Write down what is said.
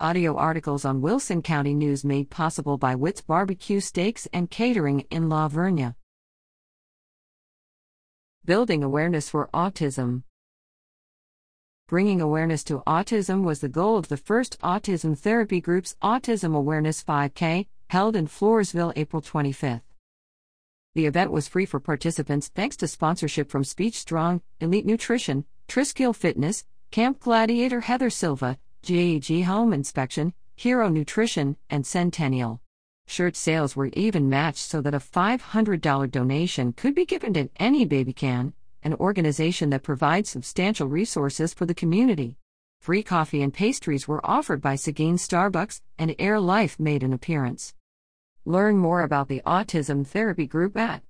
Audio articles on Wilson County News made possible by Witt's Barbecue Steaks and Catering in La Vernia. Building awareness for autism. Bringing awareness to autism was the goal of the first Autism Therapy Group's Autism Awareness 5K, held in Floresville April 25. The event was free for participants thanks to sponsorship from Speech Strong, Elite Nutrition, Triskill Fitness, Camp Gladiator Heather Silva, GEG Home Inspection, Hero Nutrition, and Centennial. Shirt sales were even matched so that a $500 donation could be given to Any Baby Can, an organization that provides substantial resources for the community. Free coffee and pastries were offered by Seguin Starbucks, and Air Life made an appearance. Learn more about the Autism Therapy Group at